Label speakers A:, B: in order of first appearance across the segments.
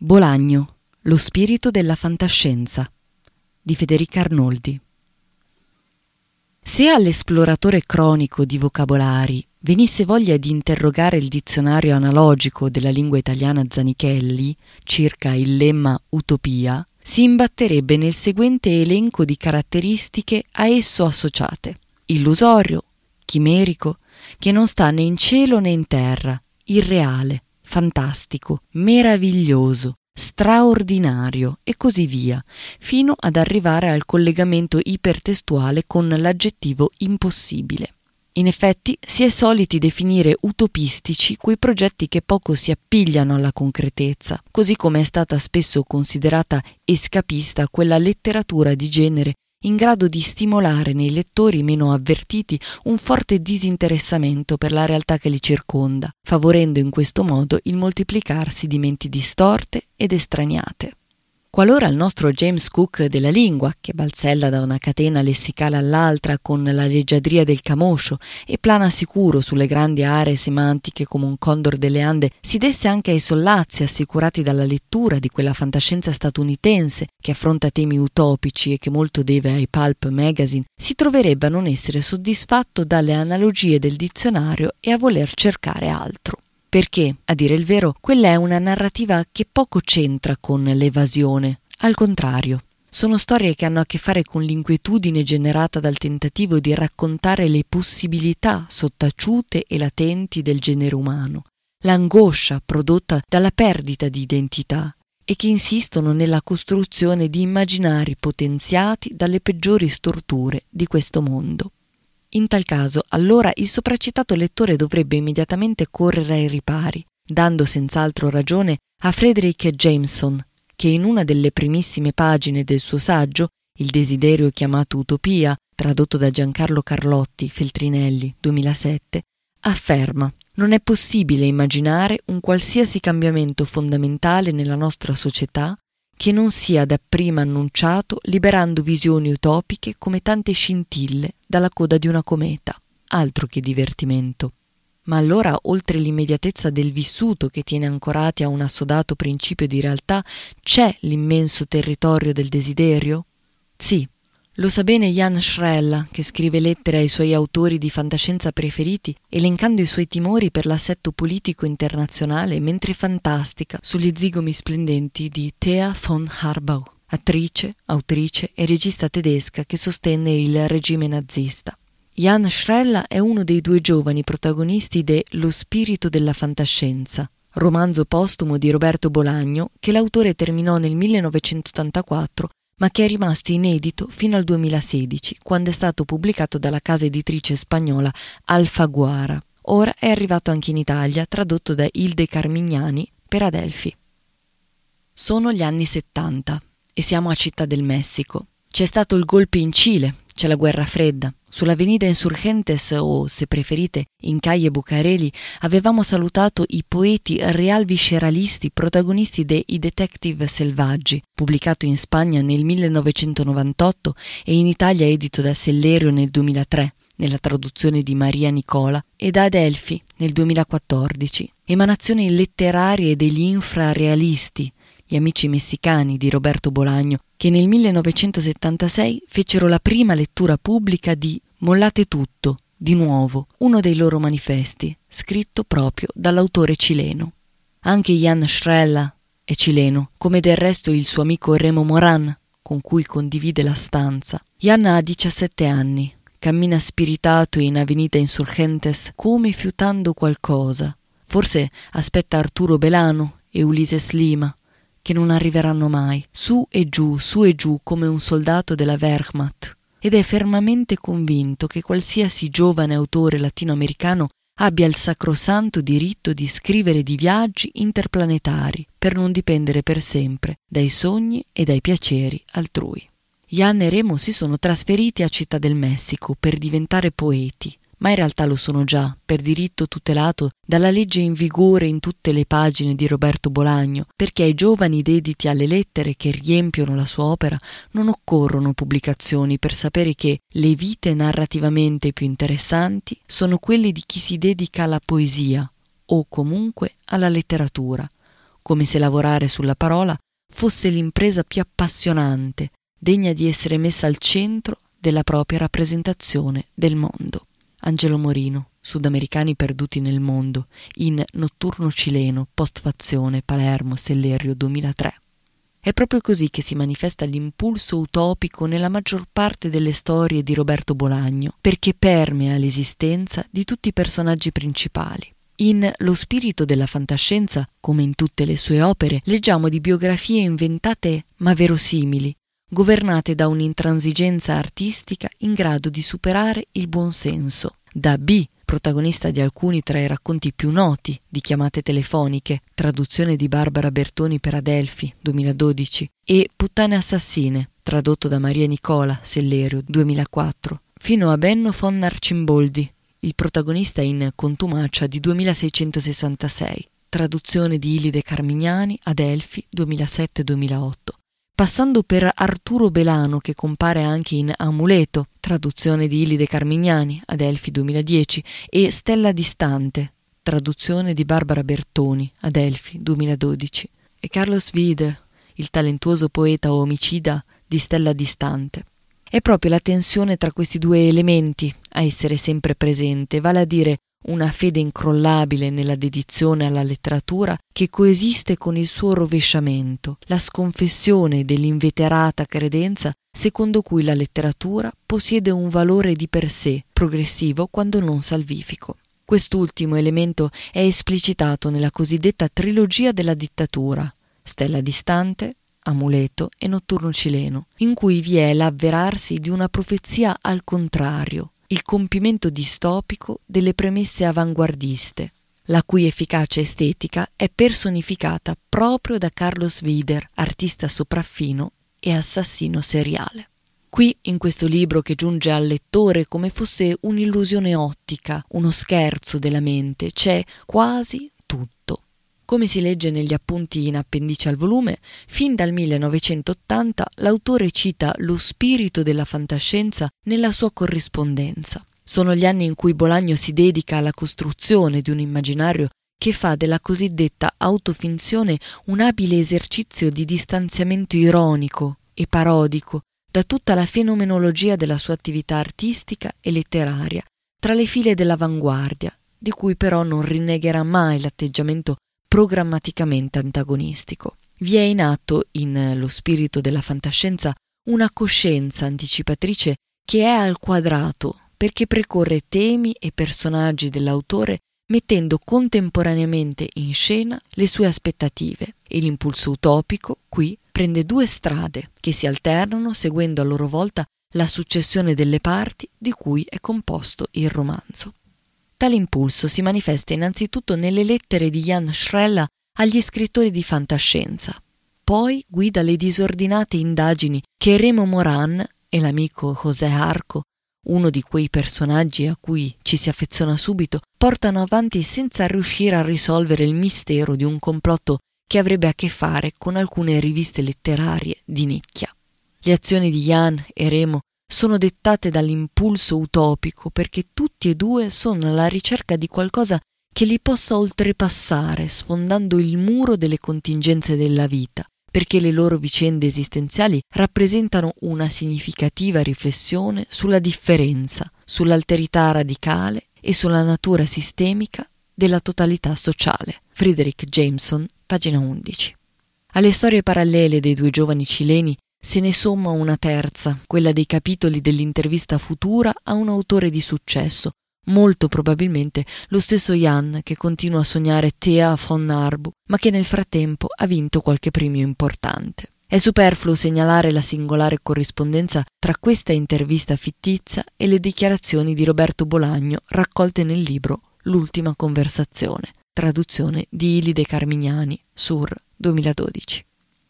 A: Bolagno, lo spirito della fantascienza di Federica Arnoldi. Se all'esploratore cronico di vocabolari venisse voglia di interrogare il dizionario analogico della lingua italiana Zanichelli circa il lemma utopia, si imbatterebbe nel seguente elenco di caratteristiche a esso associate: illusorio, chimerico, che non sta né in cielo né in terra, irreale, fantastico, meraviglioso, straordinario e così via, fino ad arrivare al collegamento ipertestuale con l'aggettivo impossibile. In effetti si è soliti definire utopistici quei progetti che poco si appigliano alla concretezza, così come è stata spesso considerata escapista quella letteratura di genere in grado di stimolare nei lettori meno avvertiti un forte disinteressamento per la realtà che li circonda, favorendo in questo modo il moltiplicarsi di menti distorte ed estraniate. Qualora il nostro James Cook della lingua, che balzella da una catena lessicale all'altra con la leggiadria del camoscio e plana sicuro sulle grandi aree semantiche come un condor delle Ande, si desse anche ai sollazzi assicurati dalla lettura di quella fantascienza statunitense che affronta temi utopici e che molto deve ai pulp magazine, si troverebbe a non essere soddisfatto dalle analogie del dizionario e a voler cercare altro perché, a dire il vero, quella è una narrativa che poco c'entra con l'evasione, al contrario. Sono storie che hanno a che fare con l'inquietudine generata dal tentativo di raccontare le possibilità sottaciute e latenti del genere umano, l'angoscia prodotta dalla perdita di identità e che insistono nella costruzione di immaginari potenziati dalle peggiori storture di questo mondo. In tal caso, allora il sopracitato lettore dovrebbe immediatamente correre ai ripari, dando senz'altro ragione a Frederick Jameson, che in una delle primissime pagine del suo saggio, Il desiderio chiamato Utopia, tradotto da Giancarlo Carlotti, Feltrinelli, 2007, afferma non è possibile immaginare un qualsiasi cambiamento fondamentale nella nostra società che non sia dapprima annunciato liberando visioni utopiche come tante scintille dalla coda di una cometa. Altro che divertimento. Ma allora, oltre l'immediatezza del vissuto che tiene ancorati a un assodato principio di realtà, c'è l'immenso territorio del desiderio? Sì, lo sa bene Jan Schrella, che scrive lettere ai suoi autori di fantascienza preferiti, elencando i suoi timori per l'assetto politico internazionale mentre fantastica sugli zigomi splendenti di Thea von Harbau, attrice, autrice e regista tedesca che sostenne il regime nazista. Jan Schrella è uno dei due giovani protagonisti de Lo spirito della fantascienza, romanzo postumo di Roberto Bolagno che l'autore terminò nel 1984 ma che è rimasto inedito fino al 2016, quando è stato pubblicato dalla casa editrice spagnola Alfaguara. Ora è arrivato anche in Italia, tradotto da Ilde Carmignani per Adelphi. Sono gli anni 70 e siamo a Città del Messico. C'è stato il golpe in Cile, c'è la guerra fredda. Sull'Avenida Insurgentes o, se preferite, in Calle Bucareli, avevamo salutato i poeti real visceralisti protagonisti de I Detective Selvaggi, pubblicato in Spagna nel 1998 e in Italia edito da Sellerio nel 2003 nella traduzione di Maria Nicola, e da Adelphi nel 2014, emanazioni letterarie degli infrarealisti, gli amici messicani di Roberto Bolagno, che nel 1976 fecero la prima lettura pubblica di Mollate tutto, di nuovo, uno dei loro manifesti, scritto proprio dall'autore cileno. Anche Jan Schrella è cileno, come del resto il suo amico Remo Moran, con cui condivide la stanza. Jan ha 17 anni, cammina spiritato in Avenida Insurgentes come fiutando qualcosa. Forse aspetta Arturo Belano e Ulises Lima, che non arriveranno mai, su e giù, su e giù come un soldato della Wehrmacht, ed è fermamente convinto che qualsiasi giovane autore latinoamericano abbia il sacrosanto diritto di scrivere di viaggi interplanetari per non dipendere per sempre dai sogni e dai piaceri altrui. Jan e Remo si sono trasferiti a Città del Messico per diventare poeti, ma in realtà lo sono già, per diritto tutelato dalla legge in vigore in tutte le pagine di Roberto Bolagno, perché ai giovani dediti alle lettere che riempiono la sua opera non occorrono pubblicazioni per sapere che le vite narrativamente più interessanti sono quelle di chi si dedica alla poesia o comunque alla letteratura, come se lavorare sulla parola fosse l'impresa più appassionante, degna di essere messa al centro della propria rappresentazione del mondo. Angelo Morino, Sudamericani perduti nel mondo, in Notturno cileno, postfazione, Palermo, Sellerio 2003. È proprio così che si manifesta l'impulso utopico nella maggior parte delle storie di Roberto Bolagno, perché permea l'esistenza di tutti i personaggi principali. In Lo spirito della fantascienza, come in tutte le sue opere, leggiamo di biografie inventate ma verosimili, governate da un'intransigenza artistica in grado di superare il buonsenso. Da B, protagonista di alcuni tra i racconti più noti di chiamate telefoniche, traduzione di Barbara Bertoni per Adelphi, 2012, e Puttane assassine, tradotto da Maria Nicola, Sellerio, 2004, fino a Benno von Arcimboldi, il protagonista in Contumacia di 2666, traduzione di Ilide Carmignani, Adelphi, 2007-2008, passando per Arturo Belano che compare anche in Amuleto, traduzione di Ilide Carmignani, Adelphi 2010, e Stella Distante, traduzione di Barbara Bertoni, Adelphi 2012, e Carlos Vide, il talentuoso poeta omicida di Stella Distante. È proprio la tensione tra questi due elementi a essere sempre presente, vale a dire una fede incrollabile nella dedizione alla letteratura che coesiste con il suo rovesciamento, la sconfessione dell'inveterata credenza secondo cui la letteratura possiede un valore di per sé, progressivo quando non salvifico. Quest'ultimo elemento è esplicitato nella cosiddetta trilogia della dittatura, Stella distante, Amuleto e Notturno cileno, in cui vi è l'avverarsi di una profezia al contrario, il compimento distopico delle premesse avanguardiste, la cui efficacia estetica è personificata proprio da Carlos Wider, artista sopraffino e assassino seriale. Qui, in questo libro che giunge al lettore come fosse un'illusione ottica, uno scherzo della mente, c'è quasi tutto. Come si legge negli appunti in appendice al volume, fin dal 1980 l'autore cita lo spirito della fantascienza nella sua corrispondenza. Sono gli anni in cui Bolagno si dedica alla costruzione di un immaginario che fa della cosiddetta autofinzione un abile esercizio di distanziamento ironico e parodico da tutta la fenomenologia della sua attività artistica e letteraria, tra le file dell'avanguardia, di cui però non rinnegherà mai l'atteggiamento programmaticamente antagonistico. Vi è in atto, in Lo spirito della fantascienza, una coscienza anticipatrice che è al quadrato perché precorre temi e personaggi dell'autore mettendo contemporaneamente in scena le sue aspettative e l'impulso utopico qui prende due strade che si alternano seguendo a loro volta la successione delle parti di cui è composto il romanzo. Tale impulso si manifesta innanzitutto nelle lettere di Jan Schrella agli scrittori di fantascienza. Poi guida le disordinate indagini che Remo Moran e l'amico José Arco, uno di quei personaggi a cui ci si affeziona subito, portano avanti senza riuscire a risolvere il mistero di un complotto che avrebbe a che fare con alcune riviste letterarie di nicchia. Le azioni di Jan e Remo sono dettate dall'impulso utopico perché tutti e due sono alla ricerca di qualcosa che li possa oltrepassare sfondando il muro delle contingenze della vita, perché le loro vicende esistenziali rappresentano una significativa riflessione sulla differenza, sull'alterità radicale e sulla natura sistemica della totalità sociale. Friedrich Jameson, pagina 11. Alle storie parallele dei due giovani cileni se ne somma una terza, quella dei capitoli dell'intervista futura a un autore di successo, molto probabilmente lo stesso Jan che continua a sognare Thea von Narbu, ma che nel frattempo ha vinto qualche premio importante. È superfluo segnalare la singolare corrispondenza tra questa intervista fittizia e le dichiarazioni di Roberto Bolagno raccolte nel libro L'ultima conversazione, traduzione di Ilide Carmignani, Sur 2012.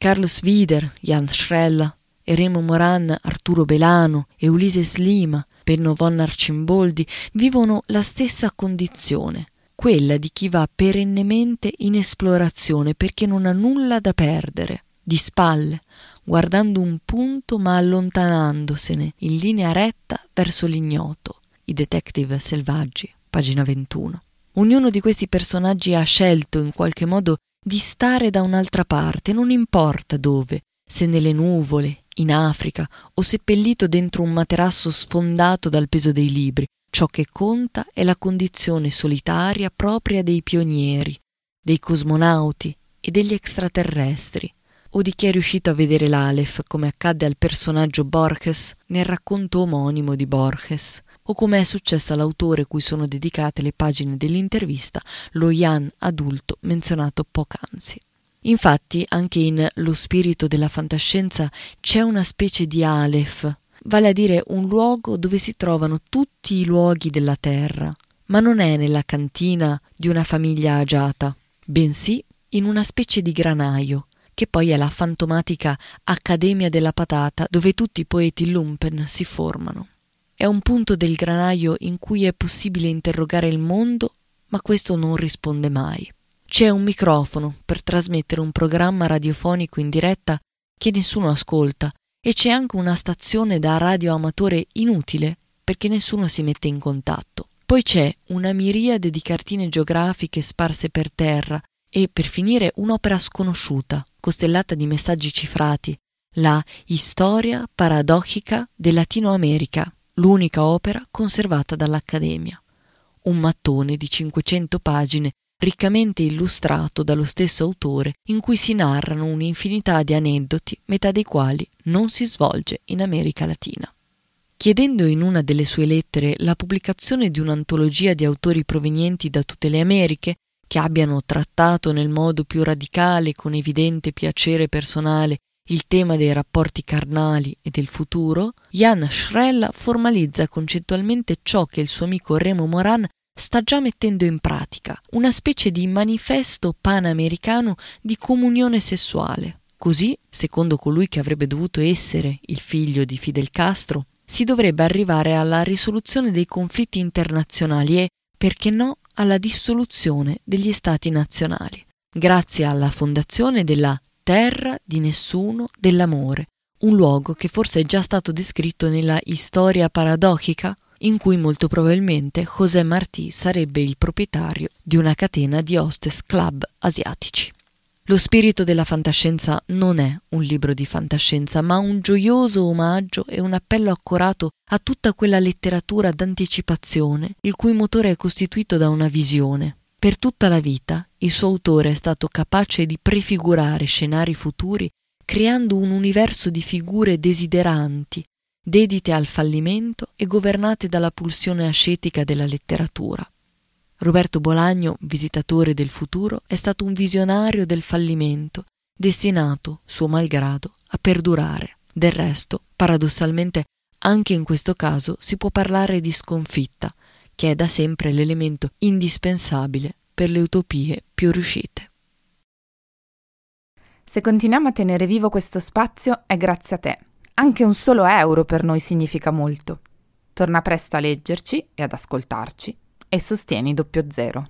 A: Carlos Wider, Jan Schrella, Eremo Moran, Arturo Belano e Ulises Lima, Benno von Arcimboldi vivono la stessa condizione, quella di chi va perennemente in esplorazione perché non ha nulla da perdere, di spalle, guardando un punto ma allontanandosene in linea retta verso l'ignoto. I detective selvaggi, pagina 21. Ognuno di questi personaggi ha scelto in qualche modo di stare da un'altra parte, non importa dove, se nelle nuvole, in Africa o seppellito dentro un materasso sfondato dal peso dei libri. Ciò che conta è la condizione solitaria propria dei pionieri, dei cosmonauti e degli extraterrestri, o di chi è riuscito a vedere l'Aleph, come accadde al personaggio Borges nel racconto omonimo di Borges, o come è successo all'autore cui sono dedicate le pagine dell'intervista, lo Jan adulto menzionato poc'anzi. Infatti, anche in Lo spirito della fantascienza c'è una specie di Aleph, vale a dire un luogo dove si trovano tutti i luoghi della terra, ma non è nella cantina di una famiglia agiata, bensì in una specie di granaio, che poi è la fantomatica Accademia della Patata dove tutti i poeti lumpen si formano. È un punto del granaio in cui è possibile interrogare il mondo, ma questo non risponde mai. C'è un microfono per trasmettere un programma radiofonico in diretta che nessuno ascolta e c'è anche una stazione da radioamatore inutile perché nessuno si mette in contatto. Poi c'è una miriade di cartine geografiche sparse per terra e, per finire, un'opera sconosciuta, costellata di messaggi cifrati, la Historia paradochica del Latino America, l'unica opera conservata dall'Accademia. Un mattone di 500 pagine riccamente illustrato dallo stesso autore, in cui si narrano un'infinità di aneddoti, metà dei quali non si svolge in America Latina. Chiedendo in una delle sue lettere la pubblicazione di un'antologia di autori provenienti da tutte le Americhe, che abbiano trattato nel modo più radicale con evidente piacere personale il tema dei rapporti carnali e del futuro, Jan Schrella formalizza concettualmente ciò che il suo amico Remo Moran sta già mettendo in pratica una specie di manifesto panamericano di comunione sessuale. Così, secondo colui che avrebbe dovuto essere il figlio di Fidel Castro, si dovrebbe arrivare alla risoluzione dei conflitti internazionali e, perché no, alla dissoluzione degli stati nazionali, grazie alla fondazione della Terra di nessuno dell'amore, un luogo che forse è già stato descritto nella Storia paradochica in cui molto probabilmente José Martí sarebbe il proprietario di una catena di hostess club asiatici. Lo spirito della fantascienza non è un libro di fantascienza, ma un gioioso omaggio e un appello accorato a tutta quella letteratura d'anticipazione il cui motore è costituito da una visione. Per tutta la vita il suo autore è stato capace di prefigurare scenari futuri creando un universo di figure desideranti, dedite al fallimento e governate dalla pulsione ascetica della letteratura. Roberto Bolagno, visitatore del futuro, è stato un visionario del fallimento, destinato, suo malgrado, a perdurare. Del resto, paradossalmente, anche in questo caso si può parlare di sconfitta, che è da sempre l'elemento indispensabile per le utopie più riuscite.
B: Se continuiamo a tenere vivo questo spazio è grazie a te anche un solo euro per noi significa molto. Torna presto a leggerci e ad ascoltarci e sostieni doppio zero.